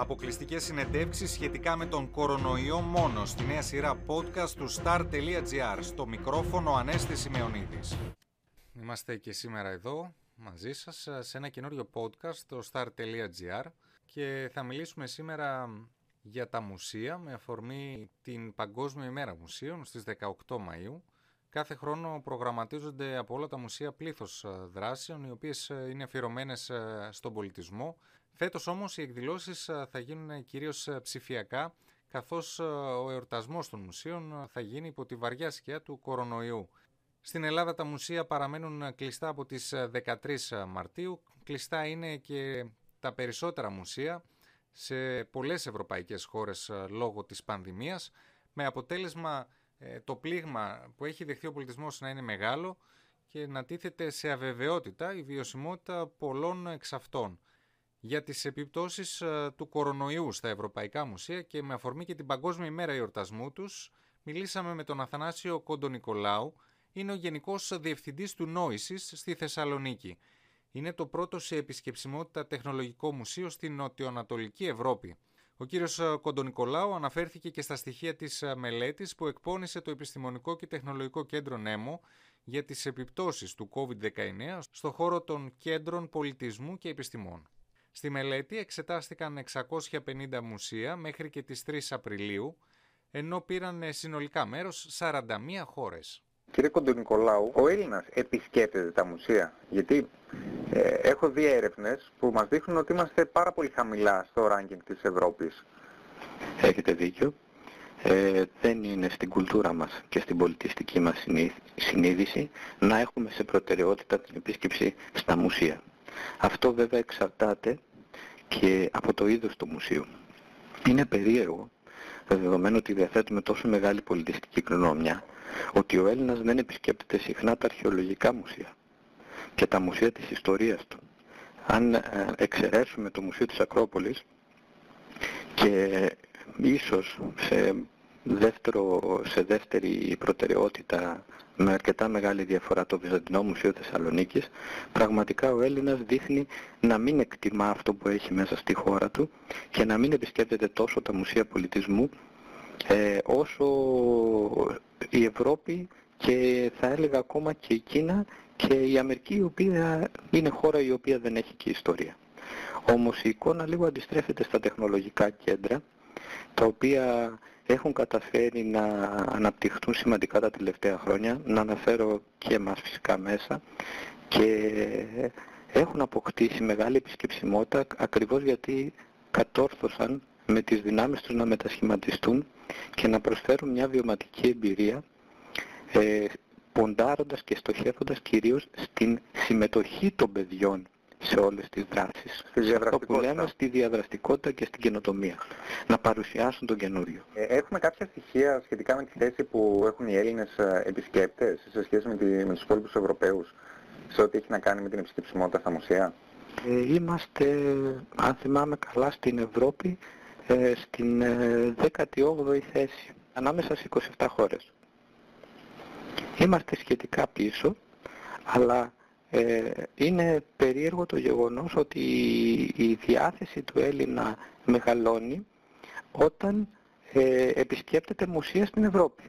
Αποκλειστικές συνεντεύξεις σχετικά με τον κορονοϊό μόνο στη νέα σειρά podcast του star.gr. Στο μικρόφωνο Ανέστη Σημεωνίδης. Είμαστε και σήμερα εδώ μαζί σας σε ένα καινούριο podcast στο star.gr και θα μιλήσουμε σήμερα για τα μουσεία με αφορμή την Παγκόσμια ημέρα μουσείων στις 18 Μαΐου. Κάθε χρόνο προγραμματίζονται από όλα τα μουσεία πλήθος δράσεων οι οποίες είναι αφιερωμένες στον πολιτισμό Φέτος όμως οι εκδηλώσεις ε, θα γίνουν κυρίως ε, ψηφιακά, καθώς ε, ο εορτασμός των μουσείων θα γίνει υπό τη βαριά σκιά του κορονοϊού. Στην Ελλάδα τα μουσεία παραμένουν κλειστά από τις 13 Μαρτίου. Κλειστά είναι και τα περισσότερα μουσεία σε πολλές ευρωπαϊκές χώρες λόγω της πανδημίας, με αποτέλεσμα το πλήγμα που έχει δεχθεί ο πολιτισμός να είναι μεγάλο και να τίθεται σε αβεβαιότητα η βιωσιμότητα πολλών εξ αυτών για τις επιπτώσεις ε, του κορονοϊού στα Ευρωπαϊκά Μουσεία και με αφορμή και την Παγκόσμια ημέρα εορτασμού τους, μιλήσαμε με τον Αθανάσιο Κοντονικολάου, είναι ο Γενικός Διευθυντής του Νόησης στη Θεσσαλονίκη. Είναι το πρώτο σε επισκεψιμότητα τεχνολογικό μουσείο στην νοτιοανατολική Ευρώπη. Ο κύριος ε, Κοντονικολάου αναφέρθηκε και στα στοιχεία της ε, μελέτης που εκπώνησε το Επιστημονικό και Τεχνολογικό Κέντρο ΝΕΜΟ για τις επιπτώσεις του COVID-19 στο χώρο των κέντρων πολιτισμού και επιστημών. Στη μελέτη εξετάστηκαν 650 μουσεία μέχρι και τις 3 Απριλίου, ενώ πήραν συνολικά μέρος 41 χώρες. Κύριε Κοντονικολάου, ο Έλληνας επισκέπτεται τα μουσεία, γιατί ε, έχω δει έρευνες που μας δείχνουν ότι είμαστε πάρα πολύ χαμηλά στο ranking της Ευρώπης. Έχετε δίκιο. Ε, δεν είναι στην κουλτούρα μας και στην πολιτιστική μας συνείδηση να έχουμε σε προτεραιότητα την επίσκεψη στα μουσεία. Αυτό βέβαια εξαρτάται και από το είδος του μουσείου. Είναι περίεργο, δεδομένου ότι διαθέτουμε τόσο μεγάλη πολιτιστική κληρονομιά, ότι ο Έλληνας δεν επισκέπτεται συχνά τα αρχαιολογικά μουσεία και τα μουσεία της ιστορίας του. Αν ε, εξαιρέσουμε το Μουσείο της Ακρόπολης και ίσως σε δεύτερο, σε δεύτερη προτεραιότητα με αρκετά μεγάλη διαφορά το Βυζαντινό Μουσείο Θεσσαλονίκης, πραγματικά ο Έλληνας δείχνει να μην εκτιμά αυτό που έχει μέσα στη χώρα του και να μην επισκέπτεται τόσο τα μουσεία πολιτισμού ε, όσο η Ευρώπη και θα έλεγα ακόμα και η Κίνα και η Αμερική η οποία είναι χώρα η οποία δεν έχει και ιστορία. Όμως η εικόνα λίγο αντιστρέφεται στα τεχνολογικά κέντρα τα οποία έχουν καταφέρει να αναπτυχθούν σημαντικά τα τελευταία χρόνια, να αναφέρω και εμάς φυσικά μέσα. Και έχουν αποκτήσει μεγάλη επισκεψιμότητα ακριβώς γιατί κατόρθωσαν με τις δυνάμεις τους να μετασχηματιστούν και να προσφέρουν μια βιωματική εμπειρία ε, ποντάροντας και στοχεύοντας κυρίως στην συμμετοχή των παιδιών σε όλες τις δράσεις. Στη Αυτό που λέμε στη διαδραστικότητα και στην καινοτομία. Να παρουσιάσουν τον καινούριο. Ε, έχουμε κάποια στοιχεία σχετικά με τη θέση που έχουν οι Έλληνες ε, επισκέπτες σε σχέση με, τη, με τους υπόλοιπους Ευρωπαίους σε ό,τι έχει να κάνει με την επισκεψιμότητα στα μουσεία; Ε, είμαστε, αν θυμάμαι καλά, στην Ευρώπη ε, στην 18η ε, θέση ανάμεσα στις 27 χώρες. Είμαστε σχετικά πίσω, αλλά ε, είναι περίεργο το γεγονός ότι η διάθεση του Έλληνα μεγαλώνει όταν ε, επισκέπτεται μουσεία στην Ευρώπη.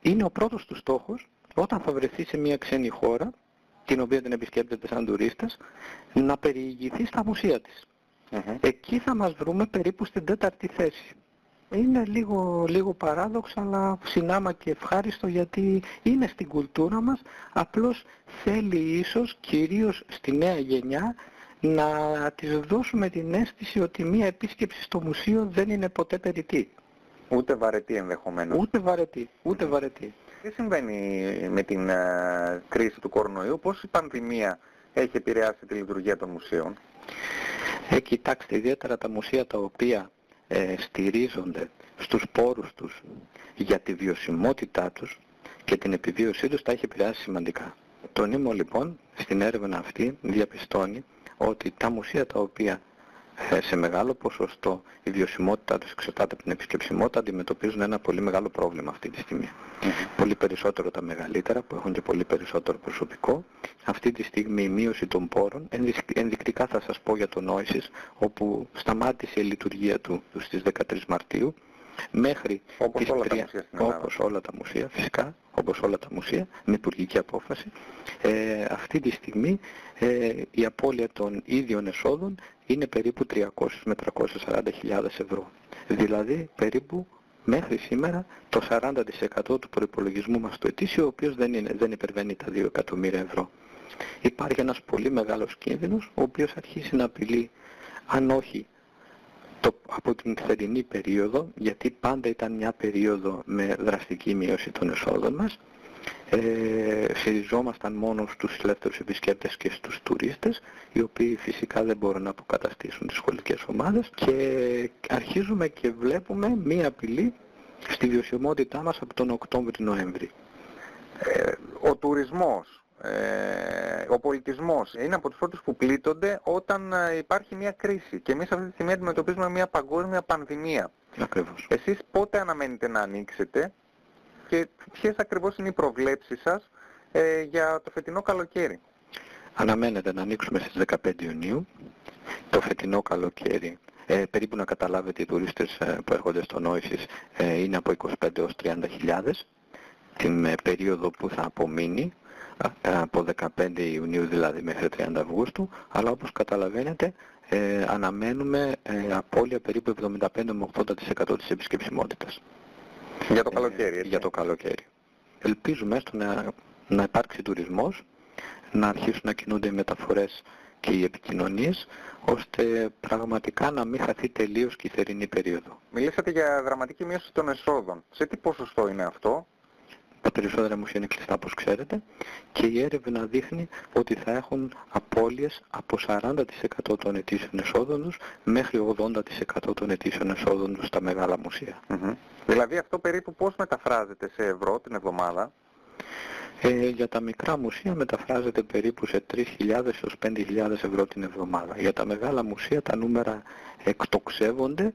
Είναι ο πρώτος του στόχος όταν θα βρεθεί σε μια ξένη χώρα, την οποία την επισκέπτεται σαν τουρίστας, να περιηγηθεί στα μουσεία της. Εκεί θα μας βρούμε περίπου στην τέταρτη θέση. Είναι λίγο, λίγο παράδοξο αλλά συνάμα και ευχάριστο γιατί είναι στην κουλτούρα μας, απλώς θέλει ίσως κυρίως στη νέα γενιά να της δώσουμε την αίσθηση ότι μία επίσκεψη στο μουσείο δεν είναι ποτέ περιττή. Ούτε βαρετή ενδεχομένως. Ούτε βαρετή, ούτε βαρετή. Τι συμβαίνει με την uh, κρίση του κορονοϊού, πώς η πανδημία έχει επηρεάσει τη λειτουργία των μουσείων; Ε, κοιτάξτε, ιδιαίτερα τα μουσεία τα οποία ε, στηρίζονται στους πόρους τους για τη βιωσιμότητά τους και την επιβίωσή τους τα έχει επηρεάσει σημαντικά. Το Νήμο λοιπόν στην έρευνα αυτή διαπιστώνει ότι τα μουσεία τα οποία ε, σε μεγάλο ποσοστό η βιωσιμότητά τους εξαρτάται από την επισκεψιμότητα αντιμετωπίζουν ένα πολύ μεγάλο πρόβλημα αυτή τη στιγμή. Πολύ περισσότερο τα μεγαλύτερα που έχουν και πολύ περισσότερο προσωπικό. Αυτή τη στιγμή η μείωση των πόρων, ενδεικτικά θα σας πω για το Νόησης, όπου σταμάτησε η λειτουργία του στις 13 Μαρτίου, μέχρι όπως τις όλα, 3, τα μουσεία στην Ελλάδα. όπως όλα τα μουσεία φυσικά, όπως όλα τα μουσεία, με υπουργική απόφαση. Ε, αυτή τη στιγμή ε, η απώλεια των ίδιων εσόδων είναι περίπου 300 με 340 ευρώ. Δηλαδή περίπου μέχρι σήμερα το 40% του προϋπολογισμού μας το ετήσιο, ο οποίος δεν, είναι, δεν υπερβαίνει τα 2 εκατομμύρια ευρώ. Υπάρχει ένας πολύ μεγάλος κίνδυνος, ο οποίος αρχίζει να απειλεί, αν όχι το, από την θερινή περίοδο, γιατί πάντα ήταν μια περίοδο με δραστική μείωση των εσόδων μας, ε, στηριζόμασταν μόνο στους ελεύθερους επισκέπτες και στους τουρίστες, οι οποίοι φυσικά δεν μπορούν να αποκαταστήσουν τις σχολικές ομάδες και αρχίζουμε και βλέπουμε μία απειλή στη βιωσιμότητά μας από τον Οκτώβρη-Νοέμβρη. Ε, ο τουρισμός, ε, ο πολιτισμός είναι από τους πρώτους που πλήττονται όταν ε, υπάρχει μια κρίση και εμείς αυτή τη στιγμή αντιμετωπίζουμε μια παγκόσμια πανδημία. Ακριβώς. Εσείς πότε αναμένετε να ανοίξετε και ποιες ακριβώς είναι οι προβλέψεις σας ε, για το φετινό καλοκαίρι; Αναμένεται να ανοίξουμε στις 15 Ιουνίου. Το φετινό καλοκαίρι, ε, περίπου να καταλάβετε οι τουρίστες ε, που έρχονται στο Νόησης ε, είναι από 25 έως 30 χιλιάδες την ε, περίοδο που θα απομείνει από 15 Ιουνίου δηλαδή μέχρι 30 Αυγούστου αλλά όπως καταλαβαίνετε ε, αναμένουμε ε, απώλεια περίπου 75 με 80% της επισκεψιμότητας. Για το καλοκαίρι, έτσι. για το καλοκαίρι. Ελπίζουμε έστω να, να υπάρξει τουρισμός, να αρχίσουν να κινούνται οι μεταφορές και οι επικοινωνίες, ώστε πραγματικά να μην χαθεί τελείως και η θερινή περίοδο. Μιλήσατε για δραματική μείωση των εσόδων. Σε τι ποσοστό είναι αυτό; Τα περισσότερα μουσεία είναι κλειστά όπως ξέρετε και η έρευνα δείχνει ότι θα έχουν απώλειες από 40% των ετήσιων εσόδων τους μέχρι 80% των ετήσιων εσόδων τους στα μεγάλα μουσεία. Δηλαδή αυτό περίπου πώς μεταφράζεται σε ευρώ την εβδομάδα; Ε, για τα μικρά μουσεία μεταφράζεται περίπου σε 3.000 έως 5.000 ευρώ την εβδομάδα. Για τα μεγάλα μουσεία τα νούμερα εκτοξεύονται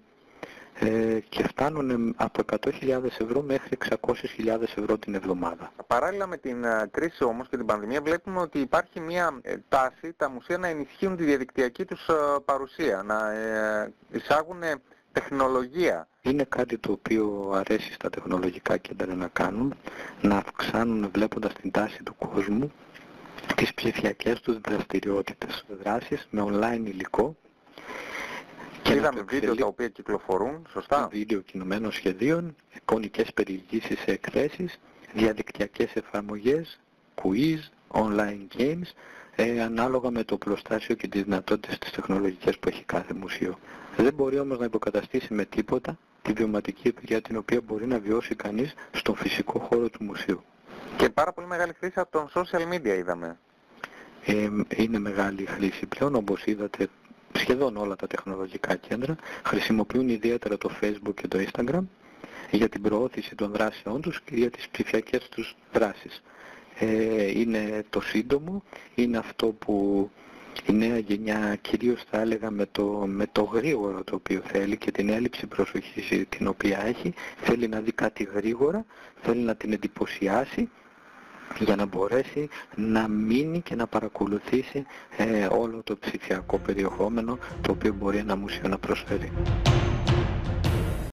ε, και φτάνουν από 100.000 ευρώ μέχρι 600.000 ευρώ την εβδομάδα. Παράλληλα με την ε, κρίση όμως και την πανδημία βλέπουμε ότι υπάρχει μια ε, τάση τα μουσεία να ενισχύουν τη διαδικτυακή τους ε, παρουσία, να εισάγουν τεχνολογία. Είναι κάτι το οποίο αρέσει στα τεχνολογικά κέντρα να κάνουν, να αυξάνουν βλέποντας την τάση του κόσμου τις ψηφιακές τους δραστηριότητες. Δράσεις με online υλικό και Είδαμε βίντεο τα οποία κυκλοφορούν, σωστά; Βίντεο κινουμένων σχεδίων, εικονικές περιηγήσεις σε εκθέσεις, διαδικτυακές εφαρμογές, quiz, online games, ε, ανάλογα με το πλωστάσιο και τις δυνατότητες της τεχνολογικές που έχει κάθε μουσείο. Δεν μπορεί όμως να υποκαταστήσει με τίποτα τη βιωματική εμπειρία την οποία μπορεί να βιώσει κανείς στον φυσικό χώρο του μουσείου. Και πάρα πολύ μεγάλη χρήση από τον social media είδαμε. Ε, είναι μεγάλη χρήση πλέον, όπως είδατε σχεδόν όλα τα τεχνολογικά κέντρα χρησιμοποιούν ιδιαίτερα το Facebook και το Instagram για την προώθηση των δράσεών τους και για τις ψηφιακές τους δράσεις. Ε, είναι το σύντομο, είναι αυτό που η νέα γενιά κυρίως θα έλεγα με το, με το γρήγορο το οποίο θέλει και την έλλειψη προσοχής την οποία έχει, θέλει να δει κάτι γρήγορα, θέλει να την εντυπωσιάσει για να μπορέσει να μείνει και να παρακολουθήσει ε, όλο το ψηφιακό περιεχόμενο το οποίο μπορεί ένα μουσείο να προσφέρει.